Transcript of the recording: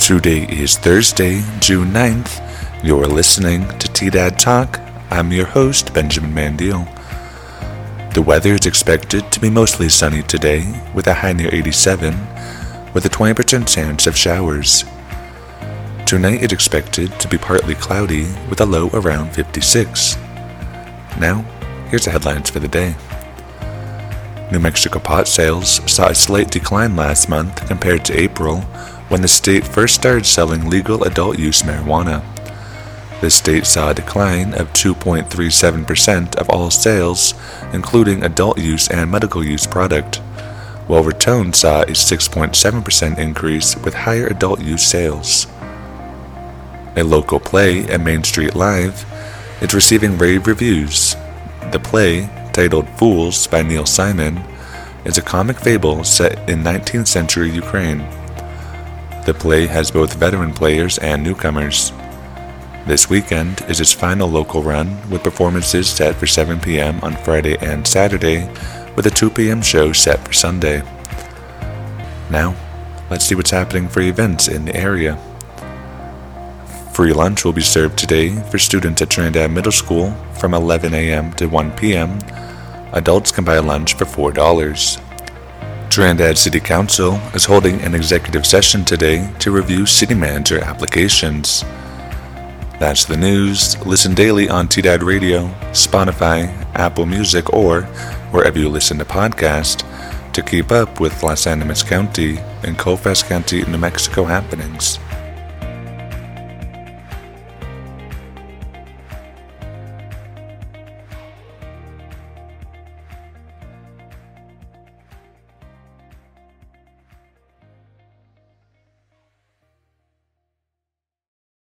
Today is Thursday, June 9th. You're listening to TDAD Talk. I'm your host, Benjamin Mandiel. The weather is expected to be mostly sunny today, with a high near 87, with a 20% chance of showers. Tonight is expected to be partly cloudy, with a low around 56. Now, here's the headlines for the day. New Mexico pot sales saw a slight decline last month compared to April when the state first started selling legal adult use marijuana. The state saw a decline of 2.37% of all sales, including adult use and medical use product, while Raton saw a 6.7% increase with higher adult use sales. A local play at Main Street Live is receiving rave reviews. The play, titled Fools by Neil Simon, is a comic fable set in 19th century Ukraine. The play has both veteran players and newcomers. This weekend is its final local run, with performances set for 7 p.m. on Friday and Saturday, with a 2 p.m. show set for Sunday. Now, let's see what's happening for events in the area. Free lunch will be served today for students at Trinidad Middle School from 11 a.m. to 1 p.m. Adults can buy lunch for $4. Trinidad City Council is holding an executive session today to review city manager applications. That's the news. Listen daily on TDAD Radio, Spotify, Apple Music, or wherever you listen to podcasts to keep up with Las Animas County and Colfax County, New Mexico happenings.